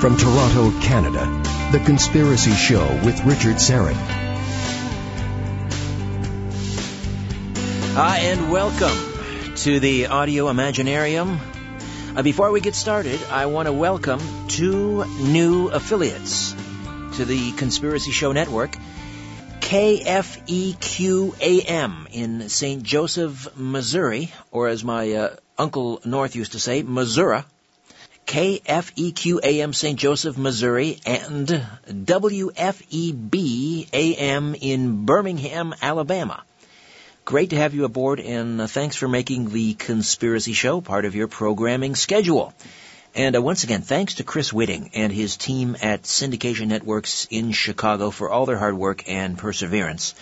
From Toronto, Canada, The Conspiracy Show with Richard Syrett. Hi, and welcome to the Audio Imaginarium. Uh, before we get started, I want to welcome two new affiliates to the Conspiracy Show Network. KFEQAM in St. Joseph, Missouri, or as my uh, Uncle North used to say, Missouri. KFEQAM St. Joseph, Missouri, and WFEBAM in Birmingham, Alabama. Great to have you aboard, and uh, thanks for making the Conspiracy Show part of your programming schedule. And uh, once again, thanks to Chris Whitting and his team at Syndication Networks in Chicago for all their hard work and perseverance.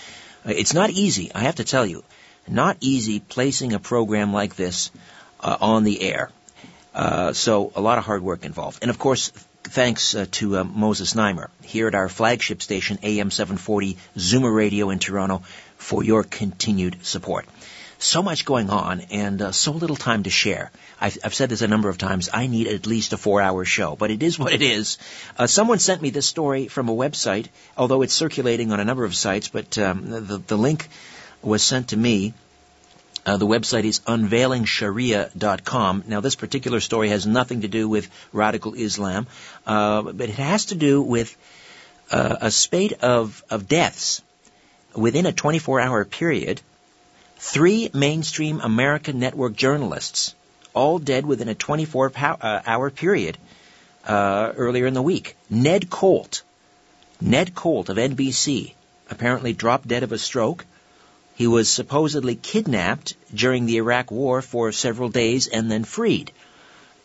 Uh, it's not easy, I have to tell you, not easy placing a program like this uh, on the air. Uh, so a lot of hard work involved. And of course, thanks uh, to uh, Moses Znaimer here at our flagship station, AM 740 Zoomer Radio in Toronto, for your continued support so much going on and uh, so little time to share. I've, I've, said this a number of times. I need at least a four-hour show, but it is what it is. Uh, someone sent me this story from a website, although it's circulating on a number of sites, but um, the, the link was sent to me. Uh, the website is unveilingsharia.com. Now, this particular story has nothing to do with radical Islam, uh, but it has to do with uh, a spate of, of deaths within a 24-hour period Three mainstream American network journalists, all dead within a 24 uh, hour period uh, earlier in the week. Ned Colt, Ned Colt of NBC, apparently dropped dead of a stroke. He was supposedly kidnapped during the Iraq War for several days and then freed.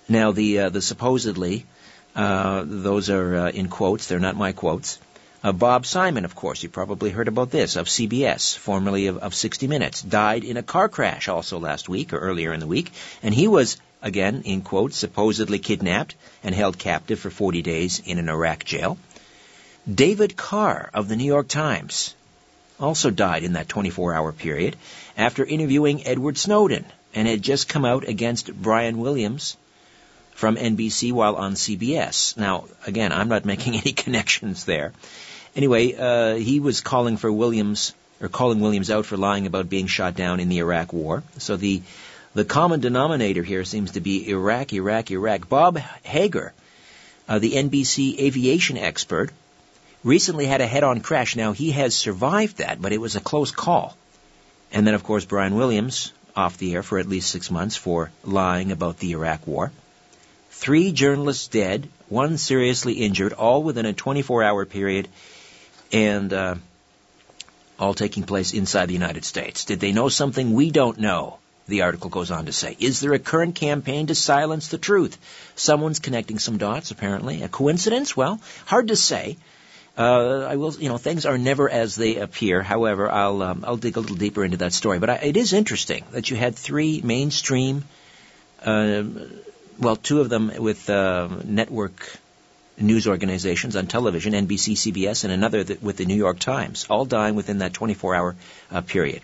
Now, the uh, the supposedly, uh, those are uh, in quotes. They're not my quotes. Uh, Bob Simon, of course, you probably heard about this, of CBS, formerly of, of 60 Minutes, died in a car crash also last week or earlier in the week, and he was, again, in quotes, supposedly kidnapped and held captive for 40 days in an Iraq jail. David Carr of the New York Times also died in that 24 hour period after interviewing Edward Snowden and had just come out against Brian Williams from NBC while on CBS. Now, again, I'm not making any connections there. Anyway, uh, he was calling for Williams or calling Williams out for lying about being shot down in the Iraq War. So the the common denominator here seems to be Iraq, Iraq, Iraq. Bob Hager, uh, the NBC aviation expert, recently had a head-on crash. Now he has survived that, but it was a close call. And then, of course, Brian Williams off the air for at least six months for lying about the Iraq War. Three journalists dead, one seriously injured, all within a 24-hour period and uh, all taking place inside the United States. Did they know something we don't know? The article goes on to say, is there a current campaign to silence the truth? Someone's connecting some dots, apparently. A coincidence? Well, hard to say. Uh, I will, you know, things are never as they appear. However, I'll um, I'll dig a little deeper into that story. But I, it is interesting that you had three mainstream, uh, well, two of them with uh, network news organizations on television, NBC, CBS, and another with the New York Times, all dying within that 24-hour uh, period.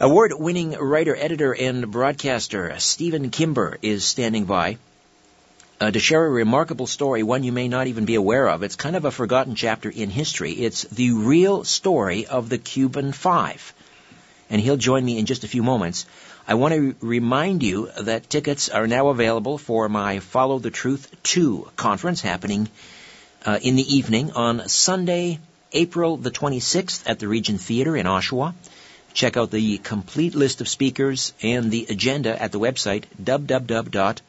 Award-winning writer, editor, and broadcaster Stephen Kimber is standing by uh, to share a remarkable story, one you may not even be aware of. It's kind of a forgotten chapter in history. It's the real story of the Cuban Five. And he'll join me in just a few moments. I want to remind you that tickets are now available for my Follow the Truth 2 conference happening uh, in the evening on Sunday, April the 26th at the Regent Theater in Oshawa. Check out the complete list of speakers and the agenda at the website www.followthetruth.tv.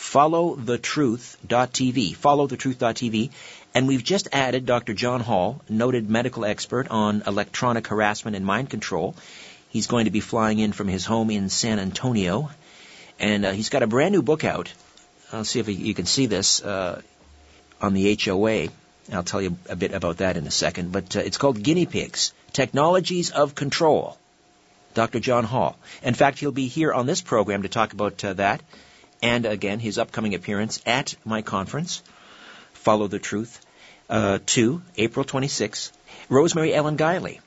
Followthetruth.tv. Followthetruth.tv. And we've just added Dr. John Hall, noted medical expert on electronic harassment and mind control. He's going to be flying in from his home in San Antonio, and uh, he's got a brand new book out. I'll see if you can see this uh, on the HOA. I'll tell you a bit about that in a second. But uh, it's called Guinea Pigs: Technologies of Control. Dr. John Hall. In fact, he'll be here on this program to talk about uh, that, and again his upcoming appearance at my conference, Follow the Truth, uh, 2, April 26th. Rosemary Ellen Guiley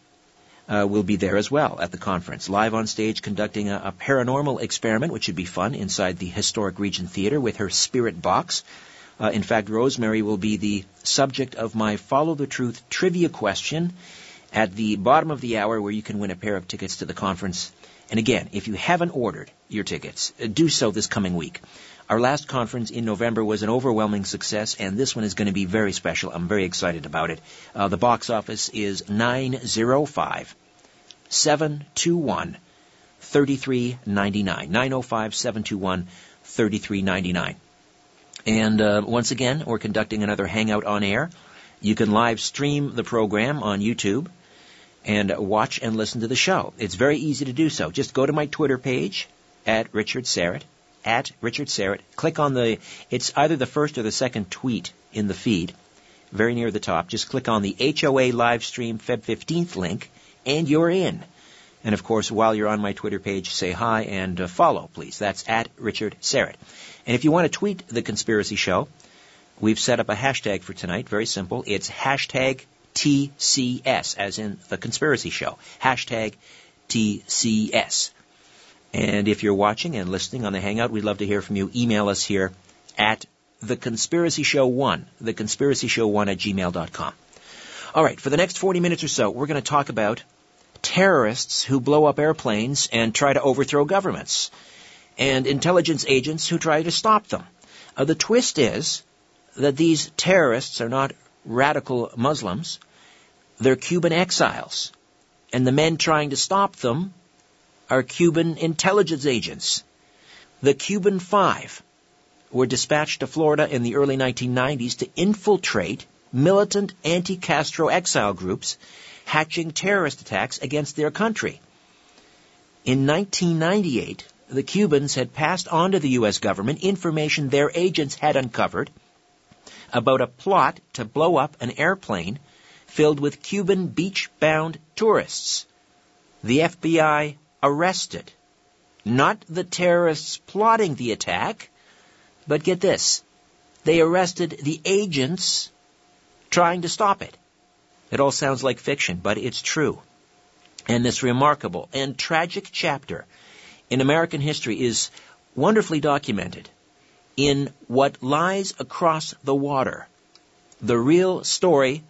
uh, will be there as well at the conference, live on stage conducting a, a, paranormal experiment, which should be fun, inside the historic Regent Theater with her spirit box. Uh, in fact, Rosemary will be the subject of my Follow the Truth trivia question at the bottom of the hour where you can win a pair of tickets to the conference. And again, if you haven't ordered your tickets, uh, do so this coming week. Our last conference in November was an overwhelming success, and this one is going to be very special. I'm very excited about it. Uh, the box office is 905 721 3399. 905 721 3399. And uh, once again, we're conducting another Hangout on Air. You can live stream the program on YouTube and watch and listen to the show. It's very easy to do so. Just go to my Twitter page at Richard Syrett, at Richard Syrett. Click on the, it's either the first or the second tweet in the feed, very near the top. Just click on the HOA live stream Feb 15th link and you're in. And of course, while you're on my Twitter page, say hi and uh, follow, please. That's at Richard Syrett. And if you want to tweet the conspiracy show, we've set up a hashtag for tonight. Very simple. It's hashtag TCS, as in the conspiracy show. Hashtag TCS. And if you're watching and listening on the Hangout, we'd love to hear from you. Email us here at theconspiracyshow1, theconspiracyshow1 at gmail.com. All right, for the next 40 minutes or so, we're going to talk about terrorists who blow up airplanes and try to overthrow governments, and intelligence agents who try to stop them. Uh, the twist is that these terrorists are not radical Muslims, they're Cuban exiles. And the men trying to stop them are Cuban intelligence agents. The Cuban Five were dispatched to Florida in the early 1990s to infiltrate militant anti-Castro exile groups hatching terrorist attacks against their country. In 1998, the Cubans had passed on to the U.S. government information their agents had uncovered about a plot to blow up an airplane filled with Cuban beach-bound tourists. The FBI arrested not the terrorists plotting the attack, but get this, they arrested the agents trying to stop it. It all sounds like fiction, but it's true. And this remarkable and tragic chapter in American history is wonderfully documented in What Lies Across the Water, the real story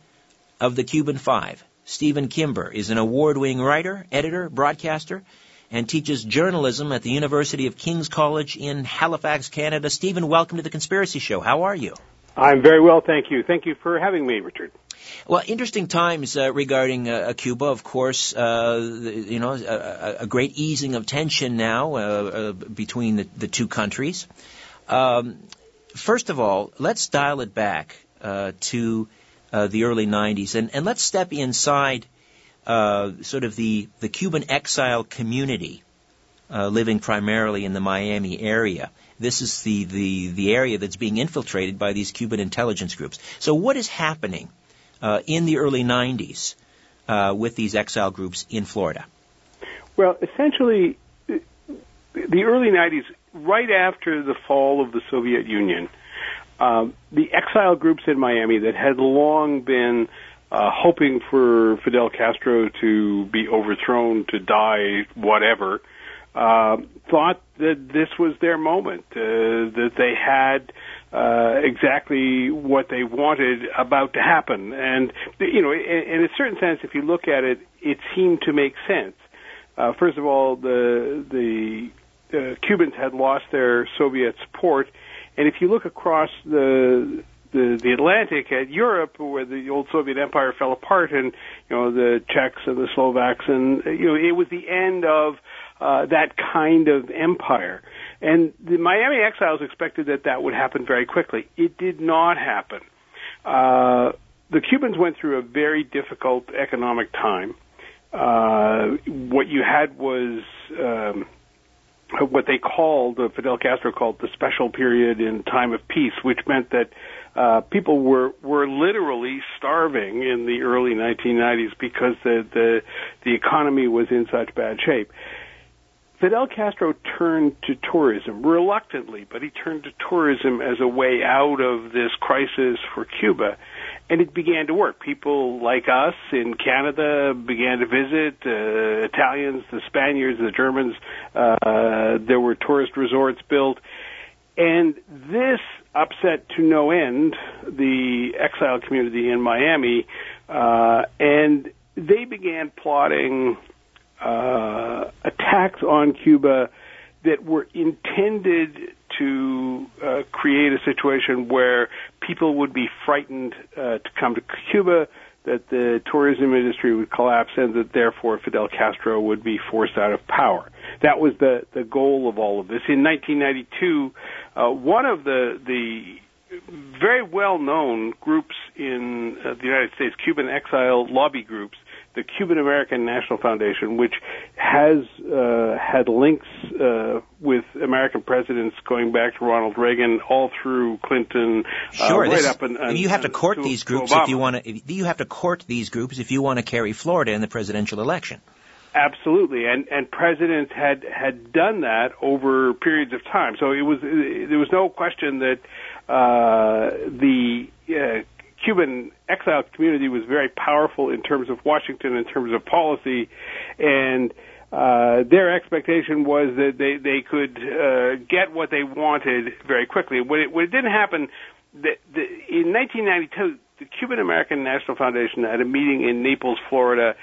of the Cuban Five. Stephen Kimber is an award-winning writer, editor, broadcaster, and teaches journalism at the University of King's College in Halifax, Canada. Stephen, welcome to the Conspiracy Show. How are you? I'm very well, thank you. Thank you for having me, Richard. Well, interesting times uh, regarding uh, Cuba, of course. Uh, you know, a, a, great easing of tension now uh, uh, between the, the, two countries. Um, first of all, let's dial it back uh, to uh, the early '90s, and, and, let's step inside uh, sort of the the Cuban exile community living primarily in the Miami area. This is the, the, the area that's being infiltrated by these Cuban intelligence groups. So what is happening uh, in the early 90s uh, with these exile groups in Florida? Well, essentially, the early 90s, right after the fall of the Soviet Union, um, the exile groups in Miami that had long been uh, hoping for Fidel Castro to be overthrown, to die, whatever, uh, thought that this was their moment, uh, that they had uh, exactly what they wanted about to happen. And, you know, in, in a certain sense, if you look at it, it seemed to make sense. Uh, first of all, the, the uh, Cubans had lost their Soviet support, and if you look across the the, the Atlantic at Europe, where the old Soviet Empire fell apart, and you know the Czechs and the Slovaks, and you know it was the end of uh, that kind of empire. And the Miami exiles expected that that would happen very quickly. It did not happen. Uh, the Cubans went through a very difficult economic time. Uh, what you had was um, what they called, uh, Fidel Castro called the special period in time of peace, which meant that uh, people were were literally starving in the early 1990s because the the the economy was in such bad shape. Fidel Castro turned to tourism reluctantly, but he turned to tourism as a way out of this crisis for Cuba, and it began to work. People like us in Canada began to visit. Uh, Italians, the Spaniards, the Germans. Uh, there were tourist resorts built, and this upset to no end the exile community in Miami, uh, and they began plotting uh, attacks on Cuba that were intended to uh, create a situation where people would be frightened uh, to come to Cuba, that the tourism industry would collapse, and that therefore Fidel Castro would be forced out of power. That was the the goal of all of this. In 1992, uh, one of the the very well known groups in uh, the United States, Cuban exile lobby groups, the Cuban American National Foundation, which has uh, had links uh, with American presidents going back to Ronald Reagan all through Clinton, uh, sure, right this, up and, and you have to court to, these groups if you want to. You have to court these groups if you want to carry Florida in the presidential election. Absolutely, and and presidents had had done that over periods of time. So it was there was no question that uh, the uh, Cuban exile community was very powerful in terms of Washington, in terms of policy, and uh, their expectation was that they they could uh, get what they wanted very quickly. When it, when it didn't happen, the, the, in 1992, the Cuban American National Foundation at a meeting in Naples, Florida,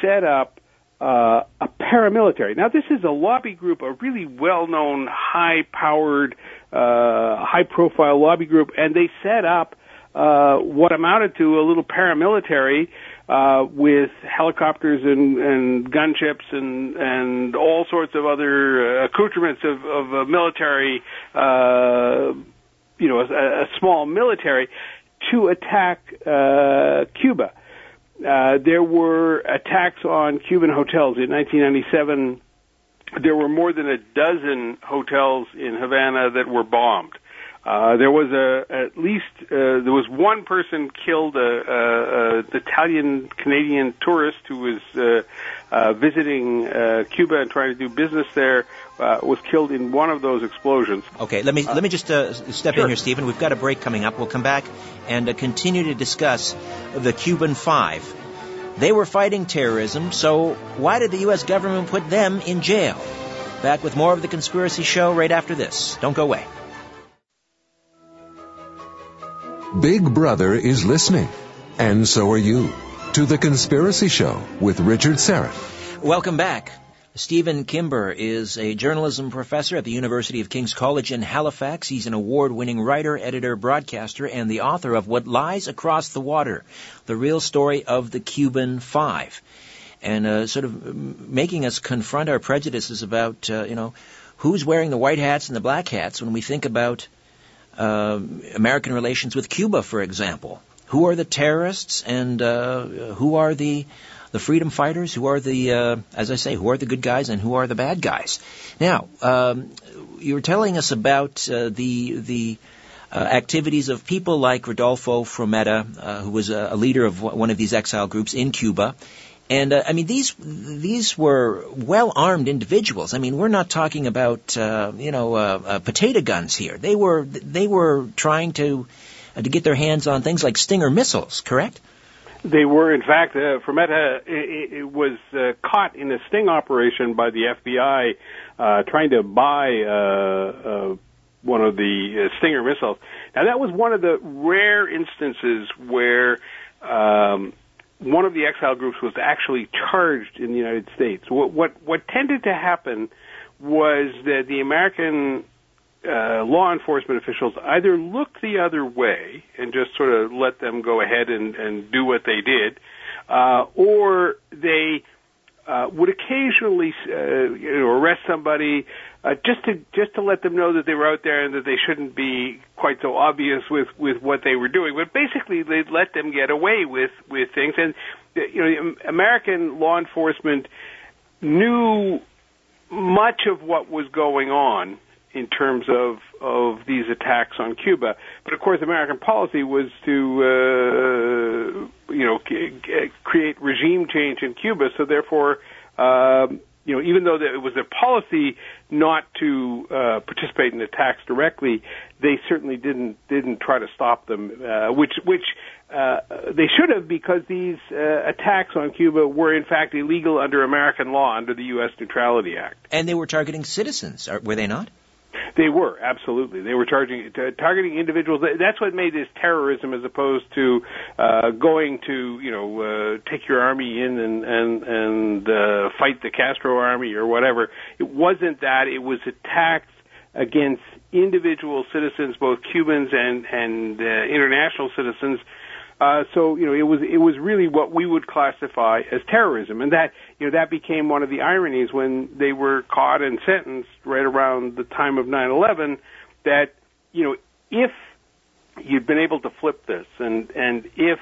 set up uh, a paramilitary. Now, this is a lobby group, a really well-known, high-powered, uh, high-profile lobby group, and they set up uh, what amounted to a little paramilitary uh, with helicopters and, and gunships and and all sorts of other uh, accoutrements of, of a military, uh, you know, a, a small military to attack uh, Cuba. Uh, there were attacks on Cuban hotels in 1997. There were more than a dozen hotels in Havana that were bombed. Uh, there was a at least uh, there was one person killed, a, a, a Italian Canadian tourist who was uh, uh, visiting uh, Cuba and trying to do business there. Uh, was killed in one of those explosions. Okay, let me let me just uh, step sure. in here, Stephen. We've got a break coming up. We'll come back and uh, continue to discuss the Cuban Five. They were fighting terrorism, so why did the U.S. government put them in jail? Back with more of the Conspiracy Show right after this. Don't go away. Big Brother is listening, and so are you, to The Conspiracy Show with Richard Syrett. Welcome back. Stephen Kimber is a journalism professor at the University of King's College in Halifax. He's an award-winning writer, editor, broadcaster, and the author of What Lies Across the Water, the real story of the Cuban Five. And uh, sort of making us confront our prejudices about, uh, you know, who's wearing the white hats and the black hats when we think about uh, American relations with Cuba, for example. Who are the terrorists and uh, who are the the freedom fighters? Who are the, uh, as I say, who are the good guys and who are the bad guys? Now, um, you were telling us about uh, the the uh, activities of people like Rodolfo Frometa, uh, who was a, a leader of one of these exile groups in Cuba, and uh, I mean, these these were well armed individuals. I mean, we're not talking about uh, you know uh, uh, potato guns here. They were they were trying to uh, to get their hands on things like Stinger missiles. Correct? They were, in fact, uh, Frometa it, it was uh, caught in a sting operation by the FBI uh, trying to buy uh, uh, one of the uh, Stinger missiles. Now, that was one of the rare instances where. Um, one of the exile groups was actually charged in the United States. What what, what tended to happen was that the American uh, law enforcement officials either looked the other way and just sort of let them go ahead and, and do what they did, uh, or they uh, would occasionally uh, you know, arrest somebody uh, just to just to let them know that they were out there and that they shouldn't be quite so obvious with with what they were doing. But basically, they let them get away with with things, and you know, American law enforcement knew much of what was going on in terms of of these attacks on Cuba. But of course, American policy was to uh, you know c- create regime change in Cuba. So therefore, um, you know, even though it was their policy not to uh, participate in attacks directly, they certainly didn't didn't try to stop them, uh, which which uh, they should have because these uh, attacks on Cuba were in fact illegal under American law under the U.S. Neutrality Act. And they were targeting citizens, were they not? They were absolutely. They were charging targeting individuals. That's what made this terrorism, as opposed to uh, going to you know uh, take your army in and and and uh, fight the Castro army or whatever. It wasn't that. It was attacks against individual citizens, both Cubans and and uh, international citizens. Uh, so you know it was it was really what we would classify as terrorism, and that you know that became one of the ironies when they were caught and sentenced right around the time of 9/11. That you know if you'd been able to flip this, and and if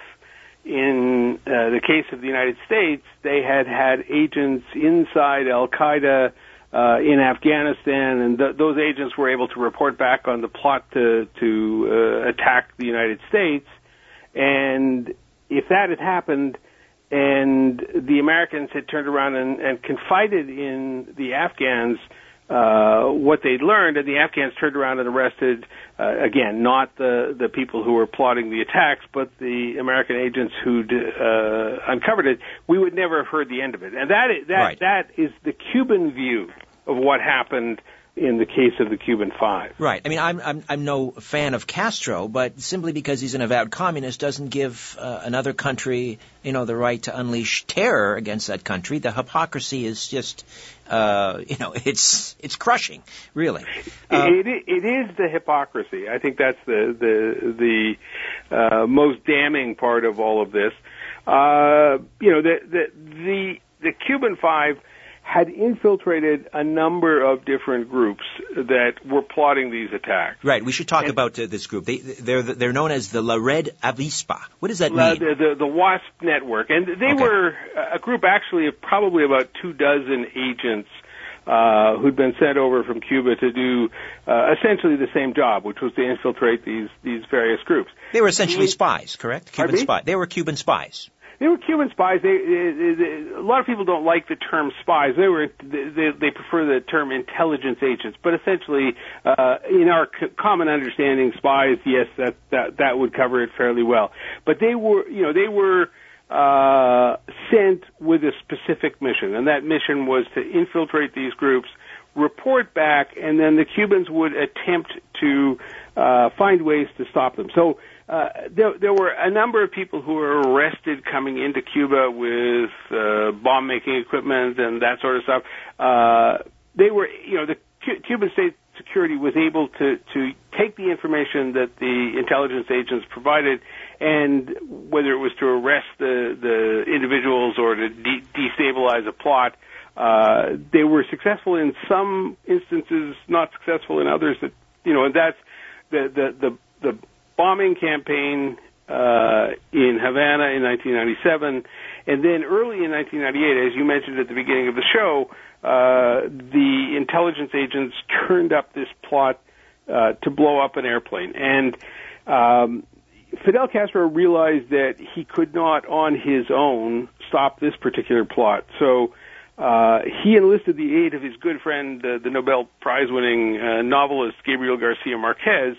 in uh, the case of the United States they had had agents inside Al Qaeda uh, in Afghanistan, and th- those agents were able to report back on the plot to to uh, attack the United States. And if that had happened, and the Americans had turned around and, and confided in the Afghans uh, what they'd learned, and the Afghans turned around and arrested uh, again not the the people who were plotting the attacks, but the American agents who'd uh, uncovered it. We would never have heard the end of it, and that is, that right. that is the Cuban view of what happened in the case of the Cuban Five. Right. I mean, I'm I'm I'm no fan of Castro, but simply because he's an avowed communist doesn't give uh, another country, you know, the right to unleash terror against that country. The hypocrisy is just, uh, you know, it's it's crushing, really. Uh, it, it, it is the hypocrisy. I think that's the the the uh, most damning part of all of this. Uh, you know, the the the the Cuban Five had infiltrated a number of different groups that were plotting these attacks. Right. We should talk and, about uh, this group. They, they're they're known as the La Red Avispa. What does that mean? The, the, the WASP network, and they okay. were a group actually of probably about two dozen agents. Uh, who'd been sent over from Cuba to do uh, essentially the same job, which was to infiltrate these these various groups. They were essentially spies, correct? Cuban spies. They were Cuban spies. They were Cuban spies. They, they, they, a lot of people don't like the term spies. They were they, they prefer the term intelligence agents. But essentially, uh, in our c- common understanding, spies, yes, that that that would cover it fairly well. But they were, you know, they were uh, sent with a specific mission, and that mission was to infiltrate these groups, report back, and then the Cubans would attempt to uh, find ways to stop them. So uh, there, there were a number of people who were arrested coming into Cuba with uh, bomb making equipment and that sort of stuff. Uh, they were, you know, the C- Cuban state security was able to to take the information that the intelligence agents provided, and whether it was to arrest the the individuals or to de- destabilize a plot. Uh, they were successful in some instances, not successful in others. That you know, and that's the the the, the bombing campaign uh, in Havana in 1997, and then early in 1998, as you mentioned at the beginning of the show, uh, the intelligence agents turned up this plot uh, to blow up an airplane, and um, Fidel Castro realized that he could not, on his own, stop this particular plot. So. Uh, he enlisted the aid of his good friend, uh, the Nobel Prize-winning uh, novelist Gabriel Garcia Marquez,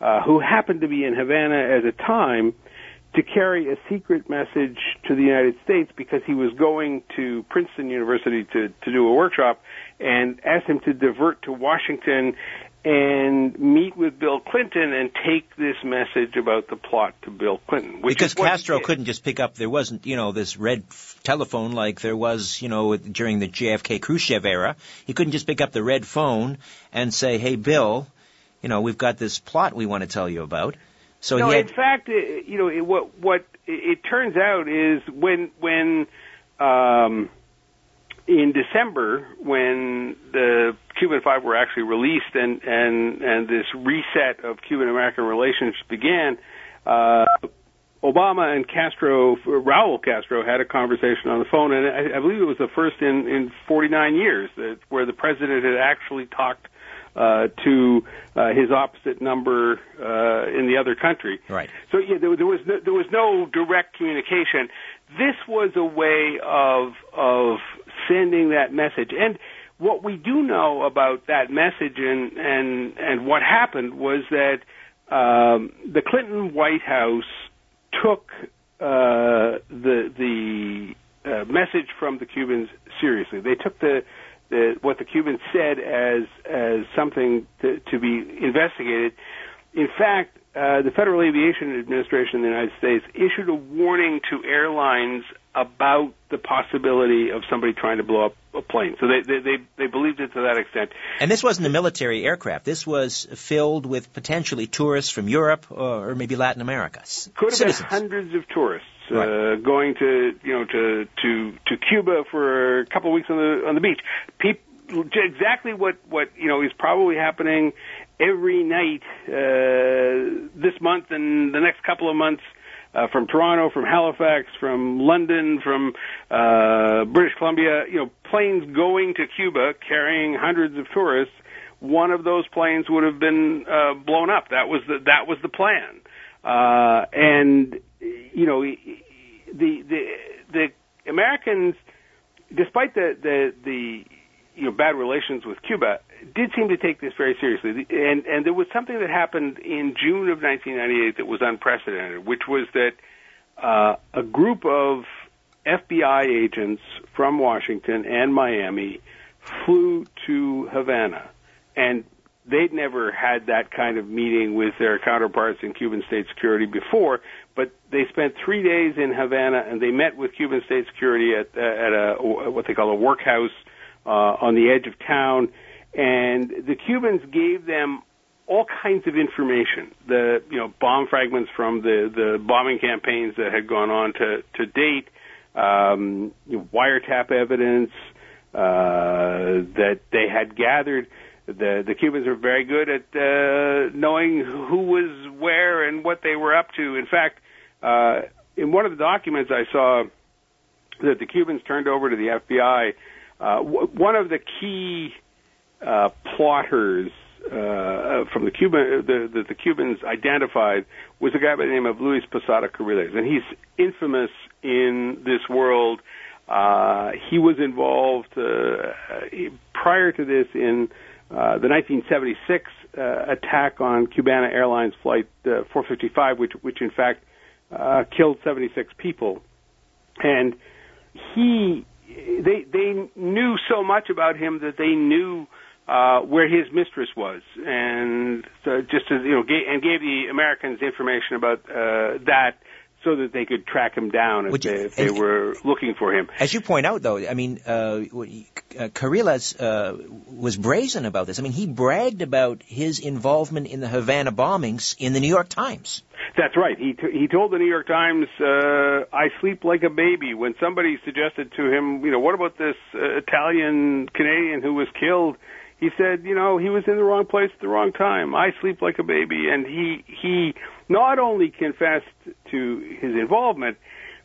uh, who happened to be in Havana at a time to carry a secret message to the United States because he was going to Princeton University to, to do a workshop and asked him to divert to Washington and meet with Bill Clinton and take this message about the plot to Bill Clinton. because Castro couldn't just pick up, there wasn't, you know, this red f- telephone like there was, you know, during the JFK Khrushchev era. He couldn't just pick up the red phone and say, hey, Bill, you know, we've got this plot we want to tell you about. So no, had, in fact, you know, it, what what it turns out is when when um, in December when the Cuban Five were actually released and and and this reset of Cuban American relations began. Uh, Obama and Castro, Raul Castro, had a conversation on the phone, and I, I believe it was the first in in 49 years that where the president had actually talked uh, to uh, his opposite number uh, in the other country. Right. So yeah, there, there was no, there was no direct communication. This was a way of of sending that message. And what we do know about that message and and and what happened was that um, the Clinton White House took uh, the the uh, message from the Cubans seriously. They took the the, what the Cubans said as as something to, to be investigated. In fact, uh, the Federal Aviation Administration in the United States issued a warning to airlines about the possibility of somebody trying to blow up a plane. So they they they, they believed it to that extent. And this wasn't a military aircraft. This was filled with potentially tourists from Europe or, or maybe Latin America. Could have Citizens. been hundreds of tourists Right. uh, going to you know to to to Cuba for a couple of weeks on the on the beach. Peop exactly what what you know is probably happening every night uh, this month and the next couple of months. Uh, from Toronto, from Halifax, from London, from uh, British Columbia, you know, planes going to Cuba carrying hundreds of tourists. One of those planes would have been uh, blown up. That was the that was the plan. Uh, and you know, the the the Americans, despite the the the you know bad relations with Cuba, did seem to take this very seriously. And and there was something that happened in June of 1998 that was unprecedented, which was that uh, a group of FBI agents from Washington and Miami flew to Havana, and they'd never had that kind of meeting with their counterparts in Cuban state security before, but they spent three days in Havana and they met with Cuban state security at at a what they call a workhouse uh, on the edge of town, and the Cubans gave them all kinds of information. The you know bomb fragments from the the bombing campaigns that had gone on to to date, um, you know, wiretap evidence uh, that they had gathered the the Cubans are very good at uh, knowing who was where and what they were up to. In fact, uh, in one of the documents I saw that the Cubans turned over to the FBI, uh, w- one of the key uh, plotters uh, from the Cuban the, the, the Cubans identified was a guy by the name of Luis Posada Carriles, and he's infamous in this world. Uh, he was involved uh, prior to this in uh, the 1976 uh, attack on Cubana Airlines Flight uh, 455, which, which in fact uh, killed 76 people, and he, they, they knew so much about him that they knew uh, where his mistress was, and so just as you know, ga- and gave the Americans information about uh, that so that they could track him down if, Would you- they, if they and- were looking for him. As you point out, though, I mean, uh, uh, Carriles uh, was brazen about this. I mean, he bragged about his involvement in the Havana bombings in the New York Times. That's right. He t- he told the New York Times, uh, "I sleep like a baby." When somebody suggested to him, you know, what about this uh, Italian Canadian who was killed? He said, you know, he was in the wrong place at the wrong time. I sleep like a baby, and he he not only confessed to his involvement,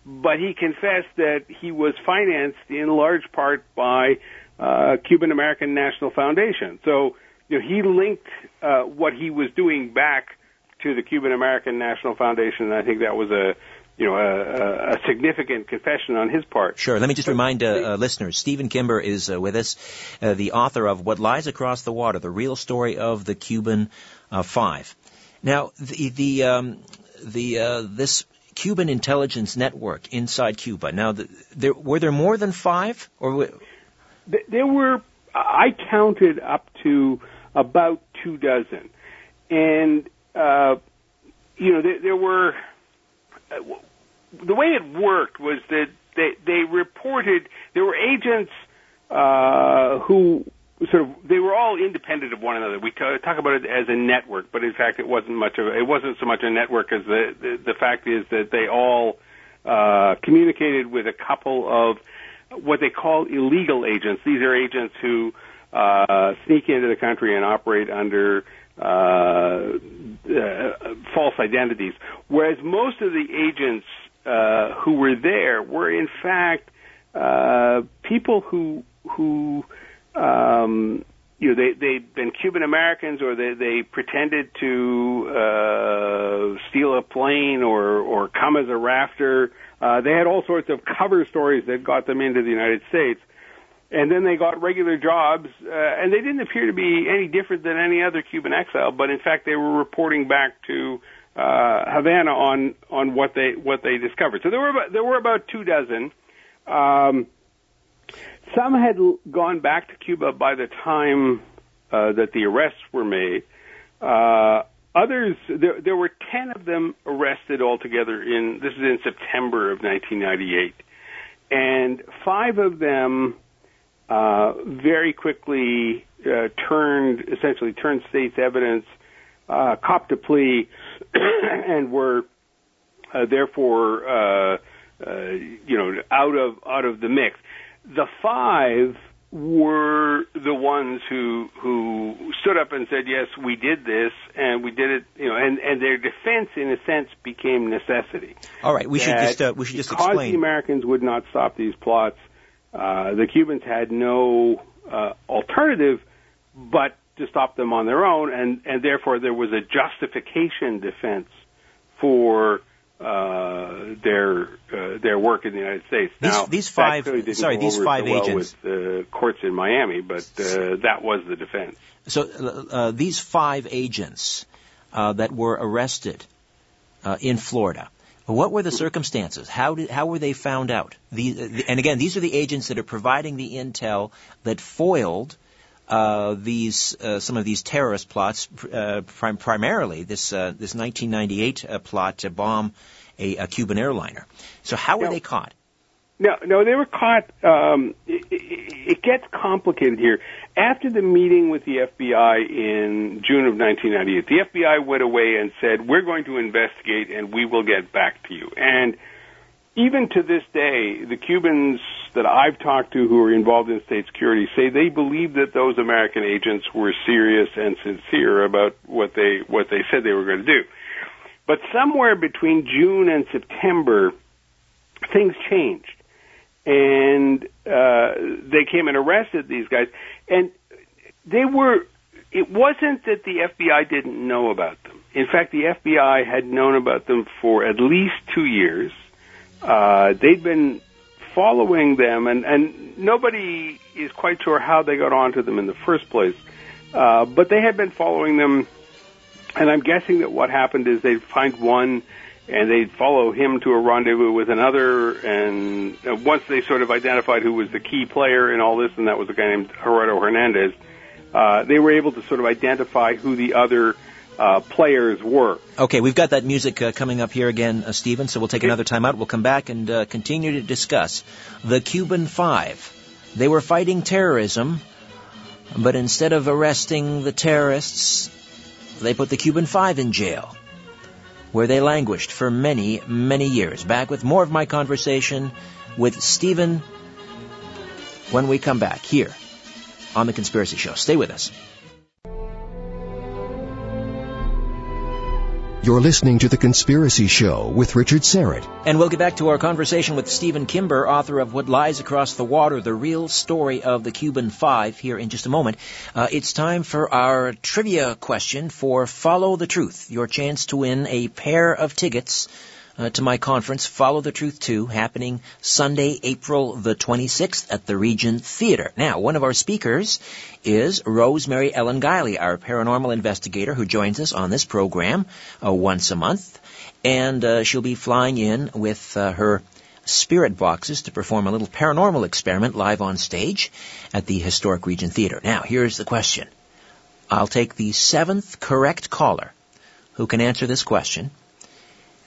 but he confessed that he was financed in large part by uh, Cuban American National Foundation. So you know, he linked uh, what he was doing back to the Cuban American National Foundation, and I think that was a you know a, a significant confession on his part. Sure. Let me just remind uh, uh, listeners, Stephen Kimber is uh, with us, uh, the author of What Lies Across the Water, the real story of the Cuban uh, Five. Now, the, the, um, the, uh, this Cuban intelligence network inside Cuba. Now, the, there, were there more than five, or There were I counted up to about two dozen, and uh, you know there, there were the way it worked was that they they reported there were agents uh, who sort of they were all independent of one another. We talk about it as a network, but in fact it wasn't much of it wasn't so much a network as the the, the fact is that they all uh, communicated with a couple of what they call illegal agents. These are agents who uh, sneak into the country and operate under uh, uh, false identities. Whereas most of the agents uh, who were there were in fact uh, people who who um, you know they they'd been Cuban Americans or they they pretended to uh, steal a plane or or come as a rafter. Uh, they had all sorts of cover stories that got them into the United States and then they got regular jobs, uh, and they didn't appear to be any different than any other Cuban exile. But in fact, they were reporting back to uh, Havana on on what they what they discovered. So there were about, there were about two dozen, um, Some had gone back to Cuba by the time uh, that the arrests were made. Uh, others, there, there were 10 of them arrested altogether in, this is in September of 1998. And five of them uh, very quickly uh, turned, essentially turned state's evidence, uh, copped a plea, and were uh, therefore, uh, uh, you know, out of out of the mix. The five were the ones who who stood up and said, "Yes, we did this, and we did it." You know, and and their defense, in a sense, became necessity. All right, we should just uh, we should just because explain. the Americans would not stop these plots, uh, the Cubans had no uh, alternative but to stop them on their own, and and therefore there was a justification defense for uh, their uh, their work in the United States. These- now, these five- sorry, these five so well agents- with uh, courts in Miami, but uh, that was the defense. So uh, uh, these five agents uh, that were arrested uh, in Florida, what were the circumstances? How did how were they found out? The, the, and again, these are the agents that are providing the intel that foiled uh, these uh, some of these terrorist plots, uh, prim- primarily this uh, this 1998 uh, plot to bomb a, a Cuban airliner. So how were they caught? No, no, they were caught. Um, it, gets complicated here. After the meeting with the FBI in June of 1998, the FBI went away and said, "We're going to investigate, and we will get back to you." And even to this day, the Cubans that I've talked to who are involved in state security say they believe that those American agents were serious and sincere about what they what they said they were going to do. But somewhere between June and September, things changed and uh, they came and arrested these guys, and they were. It wasn't that the FBI didn't know about them. In fact, the FBI had known about them for at least two years. Uh, they'd been following them, and and nobody is quite sure how they got onto them in the first place. Uh, but they had been following them, and I'm guessing that what happened is they'd find one and they'd follow him to a rendezvous with another. And uh, once they sort of identified who was the key player in all this, and that was a guy named Gerardo Hernandez, uh, they were able to sort of identify who the other uh, players were. Okay, we've got that music uh, coming up here again, uh, Stephen, so we'll take another time out. We'll come back and uh, continue to discuss the Cuban Five. They were fighting terrorism, but instead of arresting the terrorists, they put the Cuban Five in jail, where they languished for many, many years. Back with more of my conversation with Stephen when we come back here on The Conspiracy Show. Stay with us. You're listening to The Conspiracy Show with Richard Syrett. And we'll get back to our conversation with Stephen Kimber, author of What Lies Across the Water, the real story of the Cuban Five, here in just a moment. Uh, it's time for our trivia question for Follow the Truth, your chance to win a pair of tickets uh, to my conference, Follow the Truth 2, happening Sunday, April the 26th at the Regent Theater. Now, one of our speakers is Rosemary Ellen Guiley, our paranormal investigator who joins us on this program uh, once a month. And uh, she'll be flying in with uh, her spirit boxes to perform a little paranormal experiment live on stage at the Historic Regent Theater. Now, here's the question. I'll take the seventh correct caller who can answer this question.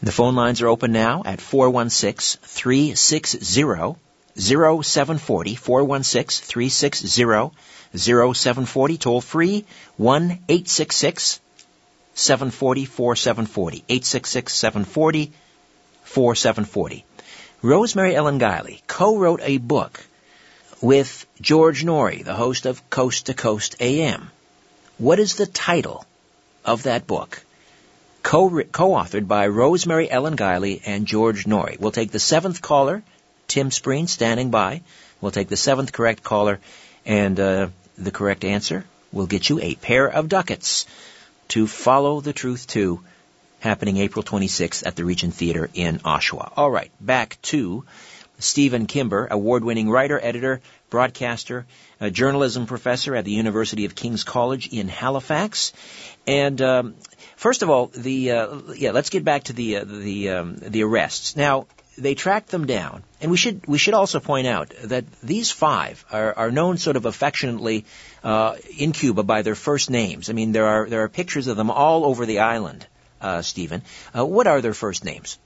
The phone lines are open now at 416-360-0740, 416-360-0740, toll free, 1-866-740-4740, 866-740-4740. Rosemary Ellen Guiley co-wrote a book with George Noory, the host of Coast to Coast AM. What is the title of that book? Co- co-authored by Rosemary Ellen Guiley and George Noory. We'll take the seventh caller, Tim Spreen, standing by. We'll take the seventh correct caller, and uh, the correct answer will get you a pair of ducats to Follow the Truth 2, happening April 26th at the Regent Theater in Oshawa. All right, back to Stephen Kimber, award-winning writer, editor, broadcaster, a journalism professor at the University of King's College in Halifax, and um, first of all, the uh, yeah, let's get back to the uh, the um, the arrests. Now they tracked them down, And we should we should also point out that these five are, are known sort of affectionately uh, in Cuba by their first names. I mean, there are there are pictures of them all over the island. Uh, Stephen, uh, what are their first names?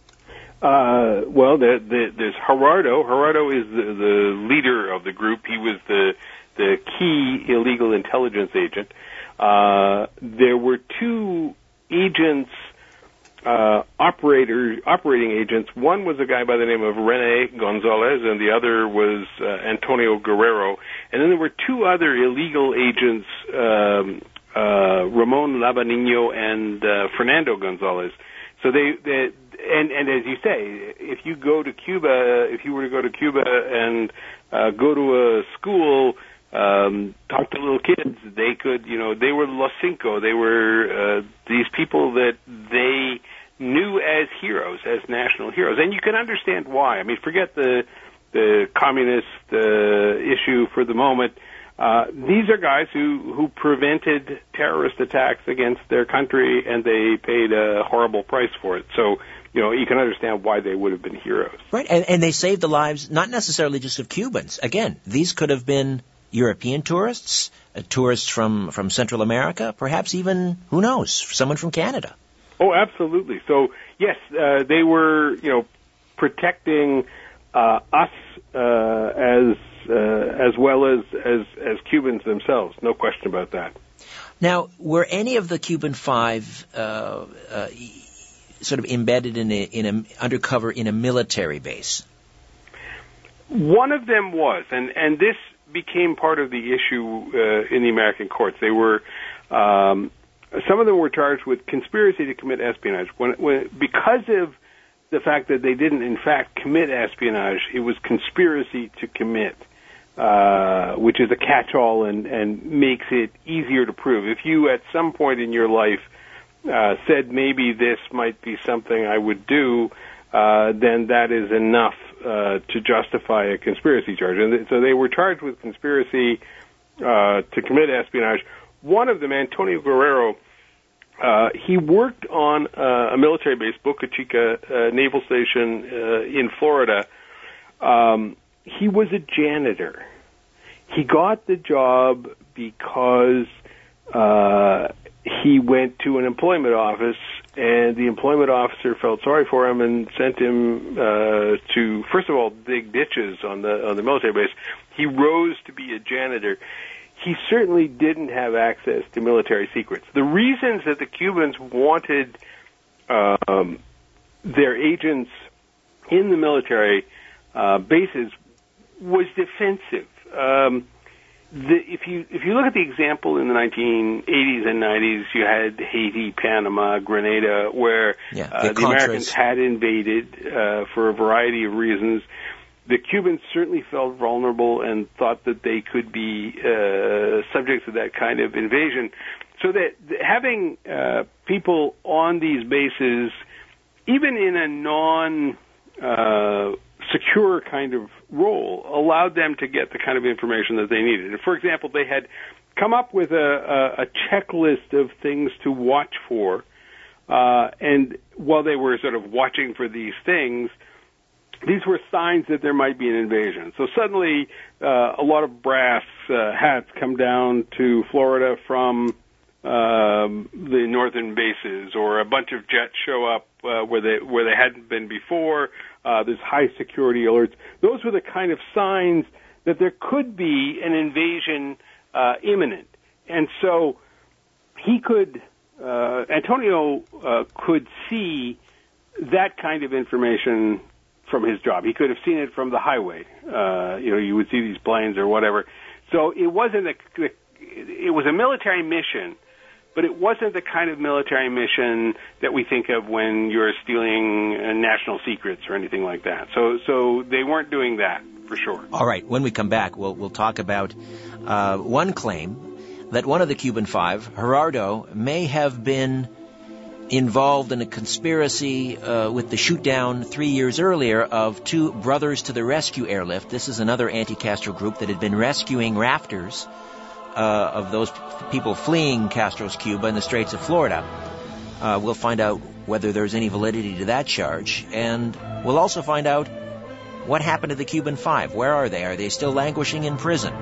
Uh, well, the, the, there's Gerardo. Gerardo is the, the leader of the group. He was the the key illegal intelligence agent. Uh, there were two agents, uh, operator, operating agents. One was a guy by the name of Rene Gonzalez, and the other was uh, Antonio Guerrero. And then there were two other illegal agents, um, uh, Ramon Labanino and uh, Fernando Gonzalez. So they, they and and as you say, if you go to Cuba, if you were to go to Cuba and uh, go to a school, um, talk to little kids, they could, you know, they were Los Cinco. They were uh, these people that they knew as heroes, as national heroes, and you can understand why. I mean, forget the the communist uh, issue for the moment. Uh, these are guys who who prevented terrorist attacks against their country, and they paid a horrible price for it. So you know, you can understand why they would have been heroes. Right, and, and they saved the lives not necessarily just of Cubans. Again, these could have been European tourists, uh, tourists from, from Central America, perhaps even, who knows, someone from Canada. Oh, absolutely. So, yes, uh, they were, you know, protecting uh, us uh, as uh, as well as, as as Cubans themselves. No question about that. Now, were any of the Cuban Five uh, sort of embedded in a, in a undercover in a military base? One of them was, and and this became part of the issue uh, in the American courts. They were. Um, some of them were charged with conspiracy to commit espionage. When, when, because of the fact that they didn't, in fact, commit espionage, it was conspiracy to commit, uh, which is a catch-all and, and makes it easier to prove. If you, at some point in your life, uh, said maybe this might be something I would do, uh, then that is enough uh, to justify a conspiracy charge. And so they were charged with conspiracy uh, to commit espionage. One of them, Antonio Guerrero, uh, he worked on uh, a military base, Boca Chica uh, Naval Station uh, in Florida. Um, he was a janitor. He got the job because uh, he went to an employment office and the employment officer felt sorry for him and sent him uh, to first of all dig ditches on the on the military base. He rose to be a janitor. He certainly didn't have access to military secrets. The reasons that the Cubans wanted um, their agents in the military uh, bases was defensive. Um, the, if you if you look at the example in the 1980s and 90s, you had Haiti, Panama, Grenada, where yeah, uh, the Americans had invaded uh, for a variety of reasons. The Cubans certainly felt vulnerable and thought that they could be uh, subject to that kind of invasion. So that having uh, people on these bases, even in a non uh, secure kind of role allowed them to get the kind of information that they needed. For example, they had come up with a, a, a checklist of things to watch for, uh, and while they were sort of watching for these things, these were signs that there might be an invasion. So suddenly, uh, a lot of brass uh, hats come down to Florida from um, the northern bases, or a bunch of jets show up uh, where they where they hadn't been before. Uh, there's high security alerts. Those were the kind of signs that there could be an invasion uh, imminent. And so he could, uh, Antonio uh, could see that kind of information from his job. He could have seen it from the highway. Uh, you know, you would see these planes or whatever. So it wasn't a, it was a military mission but it wasn't the kind of military mission that we think of when you're stealing uh, national secrets or anything like that. So, so they weren't doing that for sure. All right. When we come back, we'll we'll talk about uh, one claim that one of the Cuban Five, Gerardo, may have been involved in a conspiracy uh, with the shootdown three years earlier of two Brothers to the Rescue airlift. This is another anti-Castro group that had been rescuing rafters uh, of those people fleeing Castro's Cuba in the Straits of Florida. Uh, we'll find out whether there's any validity to that charge, and we'll also find out What happened to the Cuban Five? Where are they? Are they still languishing in prison?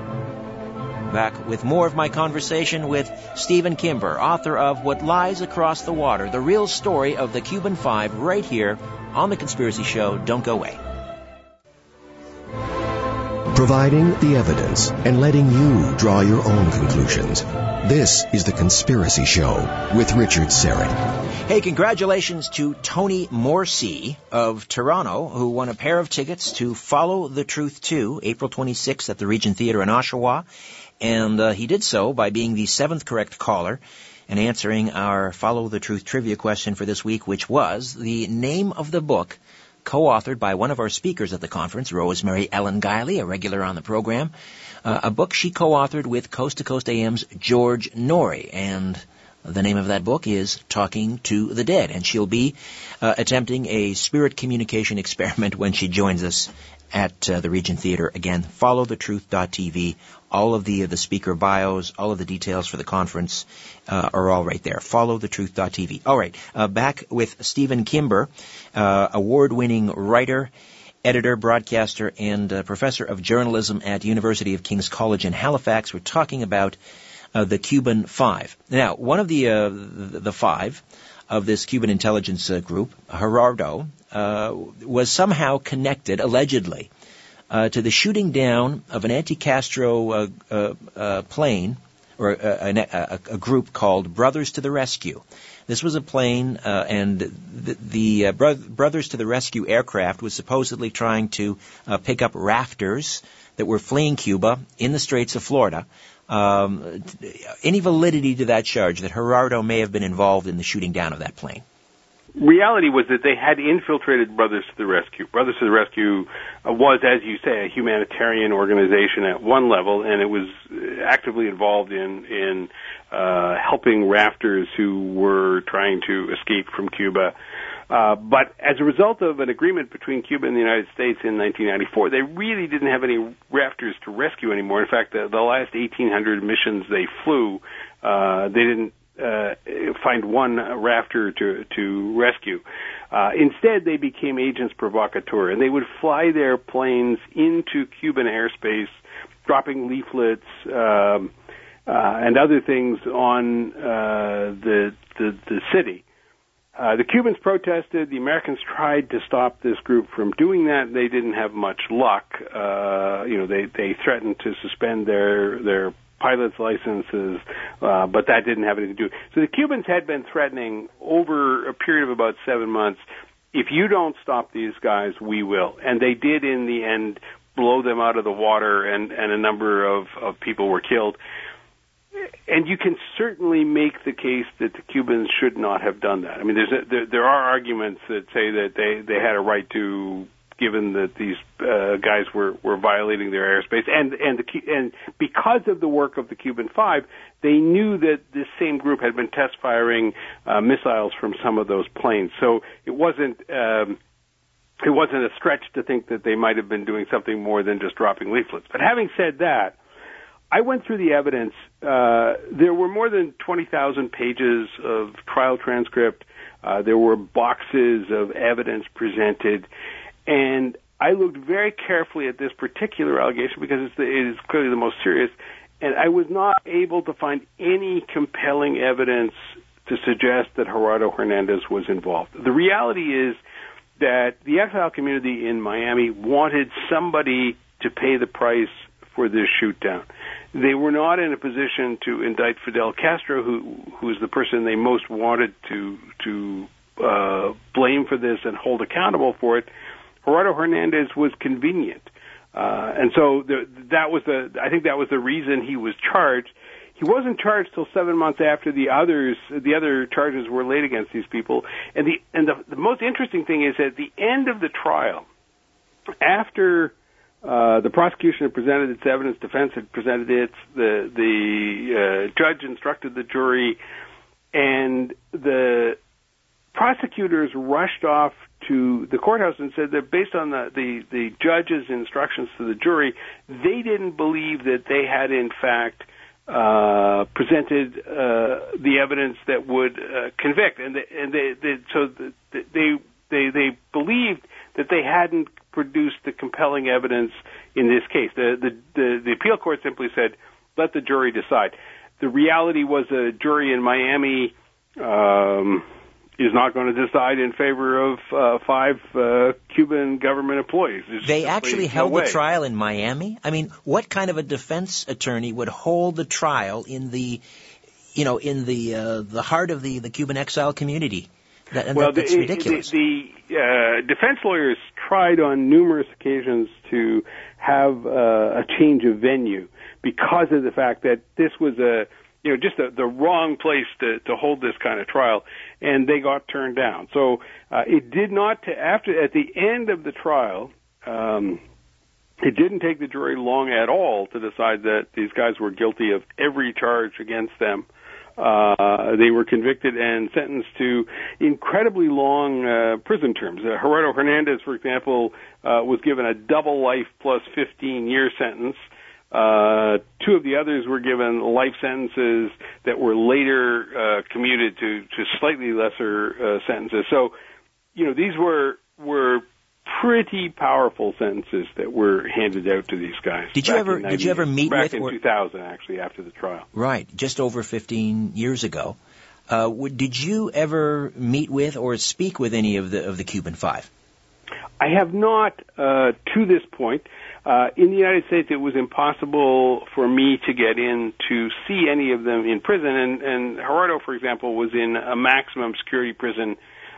Back with more of my conversation with Stephen Kimber, author of What Lies Across the Water, the real story of the Cuban Five, right here on The Conspiracy Show. Don't go away providing the evidence and letting you draw your own conclusions. This is The Conspiracy Show with Richard Syrett. Hey, congratulations to Tony Morrissey of Toronto, who won a pair of tickets to Follow the Truth 2, April 26th at the Regent Theatre in Oshawa. And uh, he did so by being the seventh correct caller and answering our Follow the Truth trivia question for this week, which was the name of the book co-authored by one of our speakers at the conference, Rosemary Ellen Guiley, a regular on the program, uh, a book she co-authored with Coast to Coast AM's George Noory, and the name of that book is Talking to the Dead, and she'll be uh, attempting a spirit communication experiment when she joins us at uh, the Regent Theater. Again, followthetruth.tv. All of the uh, the speaker bios, all of the details for the conference uh, are all right there. Followthetruth.tv. All right, uh, back with Stephen Kimber, uh, award-winning writer, editor, broadcaster, and uh, professor of journalism at University of King's College in Halifax. We're talking about the Cuban Five. Now, one of the the, the five of this Cuban intelligence group, Gerardo, was somehow connected, allegedly, uh, to the shooting down of an anti-Castro uh, uh, uh, plane or a, a, a, group called Brothers to the Rescue. This was a plane, uh, and the, the Bro- Brothers to the Rescue aircraft was supposedly trying to uh, pick up rafters that were fleeing Cuba in the Straits of Florida um, any validity to that charge that Gerardo may have been involved in the shooting down of that plane? Reality was that they had infiltrated Brothers to the Rescue. Brothers to the Rescue uh, was, as you say, a humanitarian organization at one level, and it was actively involved in in uh, helping rafters who were trying to escape from Cuba uh, but as a result of an agreement between Cuba and the United States in 1994, they really didn't have any rafters to rescue anymore. In fact, the, the last 1,800 missions they flew, uh, they didn't uh, find one rafter to to rescue. Uh, instead, they became agents provocateur, and they would fly their planes into Cuban airspace, dropping leaflets um, uh, and other things on uh, the, the the city. Uh, the Cubans protested. The Americans tried to stop this group from doing that. They didn't have much luck. Uh, you know, they they threatened to suspend their their pilots' licenses, uh, but that didn't have anything to do. So the Cubans had been threatening over a period of about seven months. If you don't stop these guys, we will. And they did in the end blow them out of the water, and and a number of of people were killed and you can certainly make the case that the Cubans should not have done that. I mean, there's a, there, there are arguments that say that they they had a right to, given that these uh, guys were were violating their airspace, and and the and because of the work of the Cuban Five, they knew that this same group had been test firing uh, missiles from some of those planes. So it wasn't. Um, it wasn't a stretch to think that they might have been doing something more than just dropping leaflets. But having said that, I went through the evidence. Uh, there were more than 20,000 pages of trial transcript. Uh, there were boxes of evidence presented. And I looked very carefully at this particular allegation because it's the, it is clearly the most serious. And I was not able to find any compelling evidence to suggest that Gerardo Hernandez was involved. The reality is that the exile community in Miami wanted somebody to pay the price for this shoot down. They were not in a position to indict Fidel Castro, who who is the person they most wanted to to uh, blame for this and hold accountable for it. Gerardo Hernandez was convenient, uh, and so the, that was the I think that was the reason he was charged. He wasn't charged till seven months after the others, the other charges were laid against these people. And the and the, the most interesting thing is at the end of the trial, after uh, the prosecution had presented its evidence, defense had presented its, the, the uh, judge instructed the jury, and the prosecutors rushed off to the courthouse and said that based on the, the, the judge's instructions to the jury, they didn't believe that they had in fact uh, presented uh, the evidence that would uh, convict, and they, and they, they so the, they they they believed that they hadn't produced the compelling evidence in this case. The, the, the, the appeal court simply said, let the jury decide. The reality was a jury in Miami um, is not going to decide in favor of uh, five uh, Cuban government employees. There's They actually held way. the trial in Miami. I mean, what kind of a defense attorney would hold the trial in the, you know, in the uh, the heart of the the Cuban exile community? That, Well, that, that's the, ridiculous. The, the uh, defense lawyers tried on numerous occasions to have uh, a change of venue because of the fact that this was a you know just a, the wrong place to to hold this kind of trial, and they got turned down. So uh, it did not after at the end of the trial. Um, it didn't take the jury long at all to decide that these guys were guilty of every charge against them. Uh, they were convicted and sentenced to incredibly long uh, prison terms. Uh, Gerardo Hernandez, for example, uh, was given a double life plus 15 year sentence. Two of the others were given life sentences that were later uh, commuted to, to slightly lesser uh, sentences. So, you know, these were were pretty powerful sentences that were handed out to these guys. Did you ever- in did you ever meet back with in or- 2000 actually after the trial? Right, just over 15 years ago. Uh, did you ever meet with or speak with any of the of the Cuban Five? I have not uh, to this point. Uh, in the United States, it was impossible for me to get in to see any of them in prison. And, and Gerardo, for example, was in a maximum security prison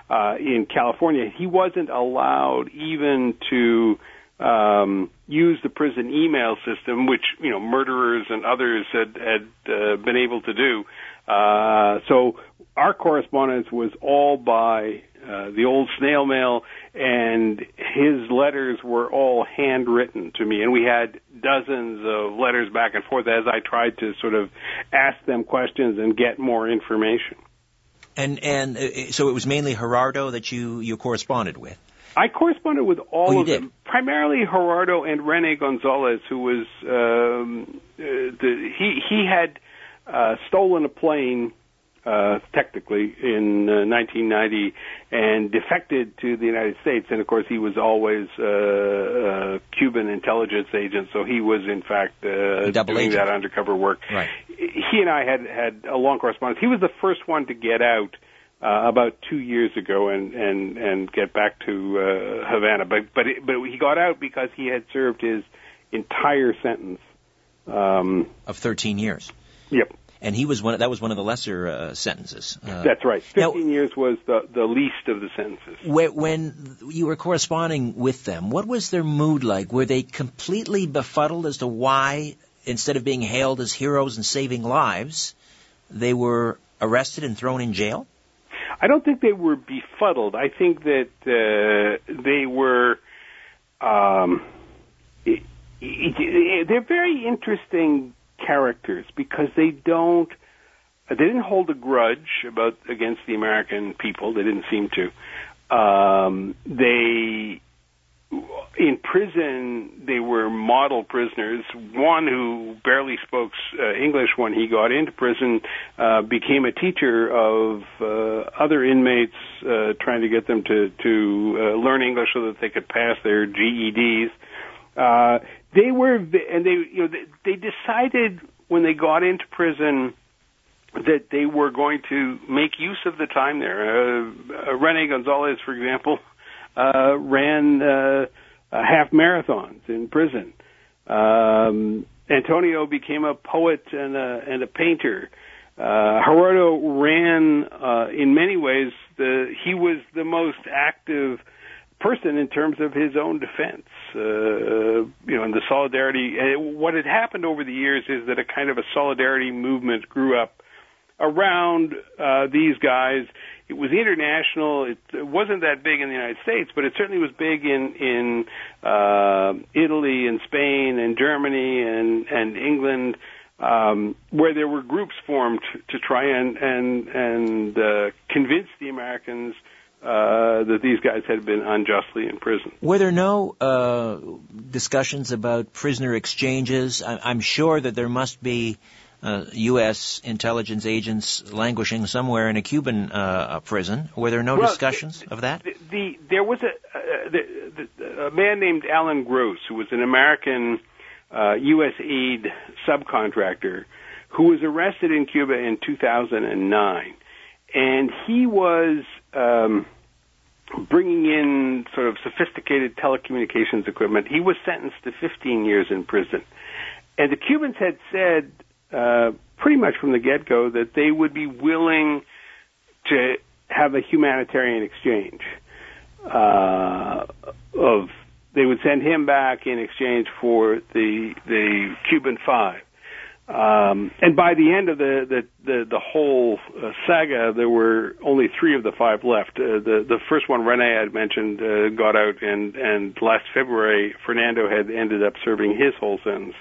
uh, in California. He wasn't allowed even to um, use the prison email system, which you know murderers and others had had uh, been able to do. Uh, so our correspondence was all by uh, the old snail mail, and his letters were all handwritten to me, and we had dozens of letters back and forth as I tried to sort of ask them questions and get more information. And and uh, so it was mainly Gerardo that you you corresponded with. I corresponded with all Oh, of did? them, primarily Gerardo and Rene Gonzalez, who was um, uh, the, he he had uh, stolen a plane. Uh, technically, in uh, 1990, and defected to the United States, and of course he was always uh, uh, Cuban intelligence agent, so he was in fact uh, double doing agent. that undercover work. Right. He and I had had a long correspondence. He was the first one to get out uh, about two years ago and and and get back to uh, Havana. But but it, but he got out because he had served his entire sentence. Um, of 13 years. yep, And he was one. That was one of the lesser uh, sentences. Uh, that's right. now- Fifteen years was the the least of the sentences. whe- when you were corresponding with them, what was their mood like? Were they completely befuddled as to why, instead of being hailed as heroes and saving lives, they were arrested and thrown in jail? I don't think they were befuddled. I think that uh, they were. Um, i i they're very interesting characters because they don't. They didn't hold a grudge about against the American people. They didn't seem to. Um, they in prison they were model prisoners. One who barely spoke uh, English when he got into prison uh, became a teacher of uh, other inmates, uh, trying to get them to to uh, learn English so that they could pass their GEDs. Uh, they were, and they you know they, they decided when they got into prison that they were going to make use of the time there. Uh, uh, Rene Gonzalez, for example, uh, ran uh, half marathons in prison. Um, Antonio became a poet and a, and a painter. Uh, Gerardo ran, uh, in many ways, the, he was the most active person in terms of his own defense. Uh, you know, and the solidarity. And what had happened over the years is that a kind of a solidarity movement grew up around uh, these guys. It was international. It, it wasn't that big in the United States, but it certainly was big in in uh, Italy and Spain and Germany and and England, um, where there were groups formed to, to try and and and uh, convince the Americans uh, that these guys had been unjustly imprisoned. Were there no uh, discussions about prisoner exchanges? I, I'm sure that there must be uh, U.S. intelligence agents languishing somewhere in a Cuban uh, prison. Were there no Well, discussions of that? The, the there was a uh, the, the, a man named Alan Gross who was an American uh, U.S. aid subcontractor who was arrested in Cuba in 2009, and he was um, bringing in sort of sophisticated telecommunications equipment. He was sentenced to 15 years in prison, and the Cubans had said uh, pretty much from the get-go that they would be willing to have a humanitarian exchange uh, of they would send him back in exchange for the the Cuban Five. Um, and by the end of the the the, the whole uh, saga, there were only three of the five left. Uh, the the first one, Rene, had mentioned, uh, got out, and and last February, Fernando had ended up serving his whole sentence.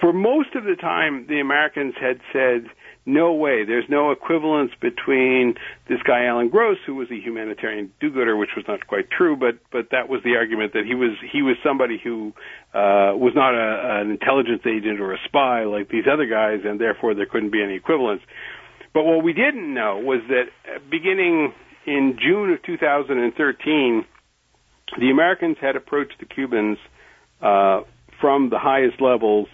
For most of the time, the Americans had said, no way. There's no equivalence between this guy Alan Gross, who was a humanitarian do-gooder, which was not quite true, but but that was the argument that he was he was somebody who uh, was not a, an intelligence agent or a spy like these other guys, and therefore there couldn't be any equivalence. But what we didn't know was that beginning in June of 2013, the Americans had approached the Cubans uh, from the highest levels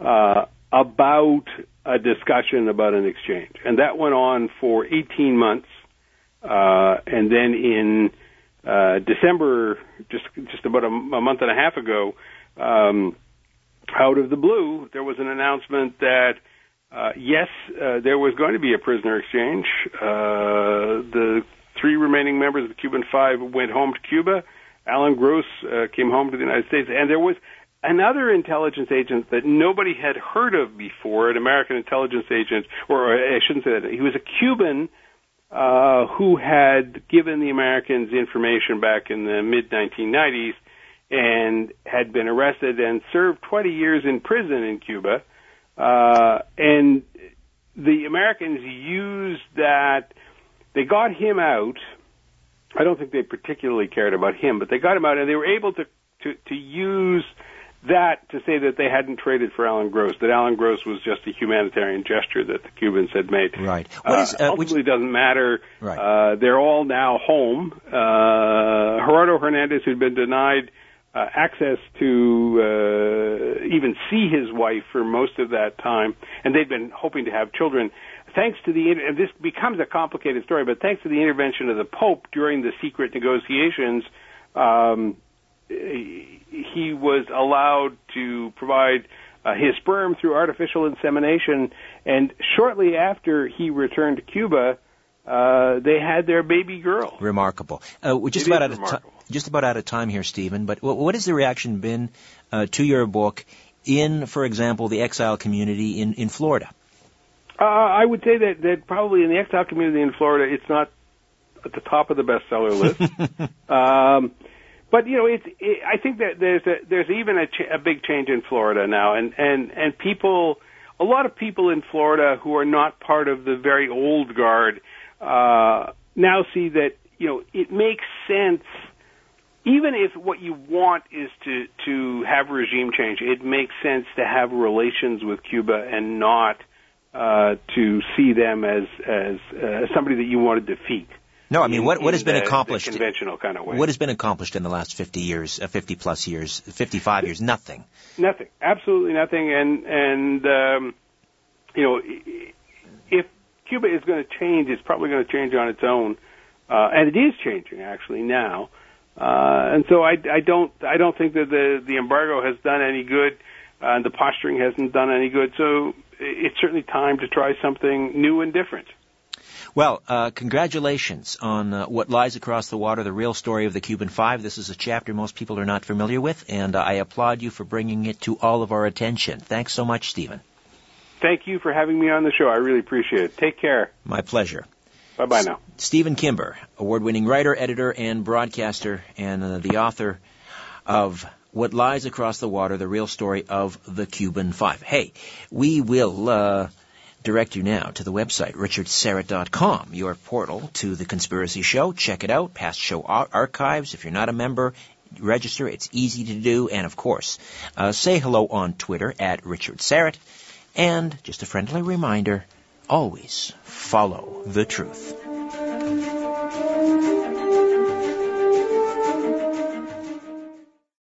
uh, about a discussion about an exchange, and that went on for 18 months. Uh, and then in uh, December, just just about a, a month and a half ago, um, out of the blue, there was an announcement that uh, yes, uh, there was going to be a prisoner exchange. Uh, the three remaining members of the Cuban Five went home to Cuba. Alan Gross uh, came home to the United States, and there was another intelligence agent that nobody had heard of before, an American intelligence agent, or I shouldn't say that, he was a Cuban uh, who had given the Americans information back in the mid 1990s and had been arrested and served 20 years in prison in Cuba. Uh, and the Americans used that, they got him out. I don't think they particularly cared about him, but they got him out and they were able to, to, to use that to say that they hadn't traded for Alan Gross, that Alan Gross was just a humanitarian gesture that the Cubans had made. Right. What is, uh, ultimately which... doesn't matter. Right. Uh, they're all now home. Uh, Gerardo Hernandez, who'd been denied uh, access to uh, even see his wife for most of that time, and they'd been hoping to have children. Thanks to the, and this becomes a complicated story, but thanks to the intervention of the Pope during the secret negotiations, um, he was allowed to provide uh, his sperm through artificial insemination, and shortly after he returned to Cuba, uh, they had their baby girl. Remarkable. Uh, we're just It about out of time. Just about out of time here, Stephen. But what, what has the reaction been uh, to your book in, for example, the exile community in in Florida? Uh, I would say that that probably in the exile community in Florida, it's not at the top of the bestseller list. um, but you know, it's. It, I think that there's a, there's even a, ch- a big change in Florida now, and and and people, a lot of people in Florida who are not part of the very old guard, uh, now see that you know it makes sense. Even if what you want is to to have regime change, it makes sense to have relations with Cuba and not uh, to see them as as uh, somebody that you want to defeat. No, I mean, what, what has been the- the accomplished? conventional kind of way. What has been accomplished in the last 50 years, uh, 50 plus years, 55 years? Nothing. Nothing, absolutely nothing. And and um, you know, if Cuba is going to change, it's probably going to change on its own, uh, and it is changing actually now. Uh, and so I, I don't I don't think that the the embargo has done any good, uh, and the posturing hasn't done any good. So it's certainly time to try something new and different. Well, uh, congratulations on uh, what lies across the water, the real story of the Cuban Five. This is a chapter most people are not familiar with, and uh, I applaud you for bringing it to all of our attention. Thanks so much, Stephen. Thank you for having me on the show. I really appreciate it. Take care. My pleasure. Bye bye now. Stephen Kimber, award-winning writer, editor, and broadcaster, and uh, the author of What Lies Across the Water, the real story of the Cuban Five. Hey, we will uh, direct you now to the website, richardsyrett.com, your portal to the Conspiracy Show. Check it out, past show ar- archives. If you're not a member, register. It's easy to do. And of course, uh, say hello on Twitter at Richard Syrett And just a friendly reminder, always follow the truth.